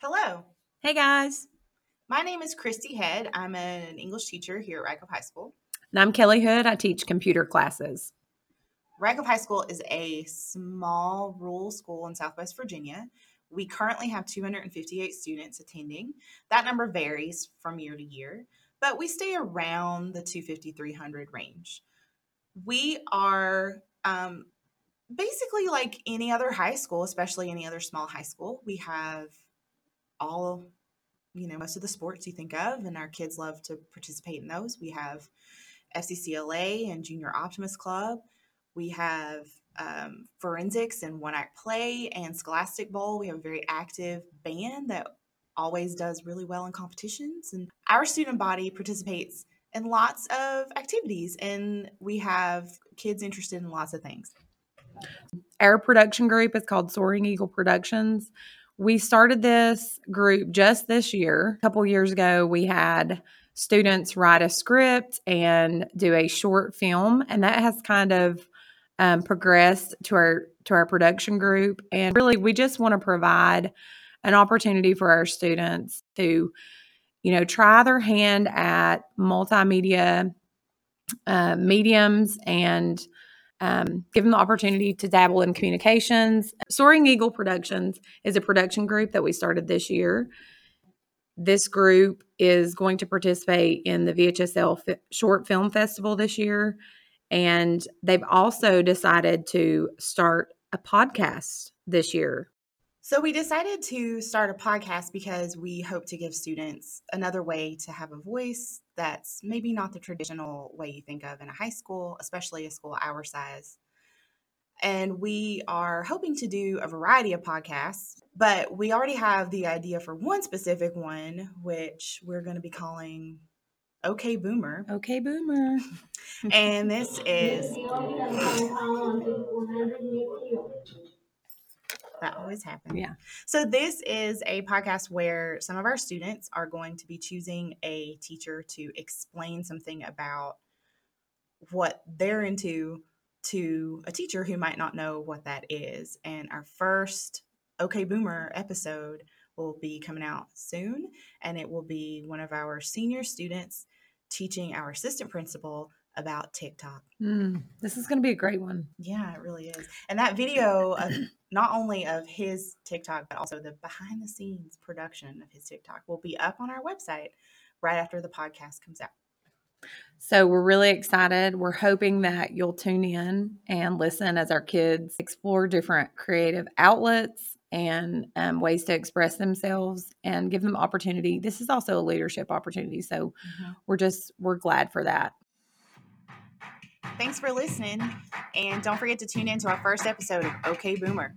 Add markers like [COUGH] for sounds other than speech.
Hello, Hey guys, my name is Christy Head. I'm an English teacher here at Rye Cove High School. and I'm Kelly Hood. I teach computer classes. Rye Cove High School is a small rural school in Southwest Virginia. We currently have 258 students attending. That number varies from year to year, but we stay around the 250 300 range. We are um, basically like any other high school, especially any other small high school. We have all, you know, most of the sports you think of, and our kids love to participate in those. We have FCCLA and Junior Optimist Club. We have um, forensics and one act play and Scholastic Bowl. We have a very active band that always does really well in competitions. And our student body participates in lots of activities, and we have kids interested in lots of things. Our production group is called Soaring Eagle Productions. We started this group just this year. A couple years ago, we had students write a script and do a short film, and that has kind of um, progressed to our to our production group. And really, we just want to provide an opportunity for our students to, you know, try their hand at multimedia uh, mediums and um, give them the opportunity to dabble in communications. Soaring Eagle Productions is a production group that we started this year. This group is going to participate in the VHSL Fi- Short Film Festival this year. And they've also decided to start a podcast this year. So, we decided to start a podcast because we hope to give students another way to have a voice that's maybe not the traditional way you think of in a high school, especially a school our size. And we are hoping to do a variety of podcasts, but we already have the idea for one specific one, which we're going to be calling OK Boomer. Okay, Boomer. And this [LAUGHS] is, that always happens. Yeah. So, this is a podcast where some of our students are going to be choosing a teacher to explain something about what they're into to a teacher who might not know what that is. And our first OK Boomer episode will be coming out soon, and it will be one of our senior students teaching our assistant principal about TikTok. Mm, this is going to be a great one. Yeah, it really is. And that video of [CLEARS THROAT] not only of his TikTok, but also the behind the scenes production of his TikTok will be up on our website right after the podcast comes out. So we're really excited. We're hoping that you'll tune in and listen as our kids explore different creative outlets and um, ways to express themselves and give them opportunity. This is also a leadership opportunity. So we're just, we're glad for that. Thanks for listening. And don't forget to tune in to our first episode of OK Boomer.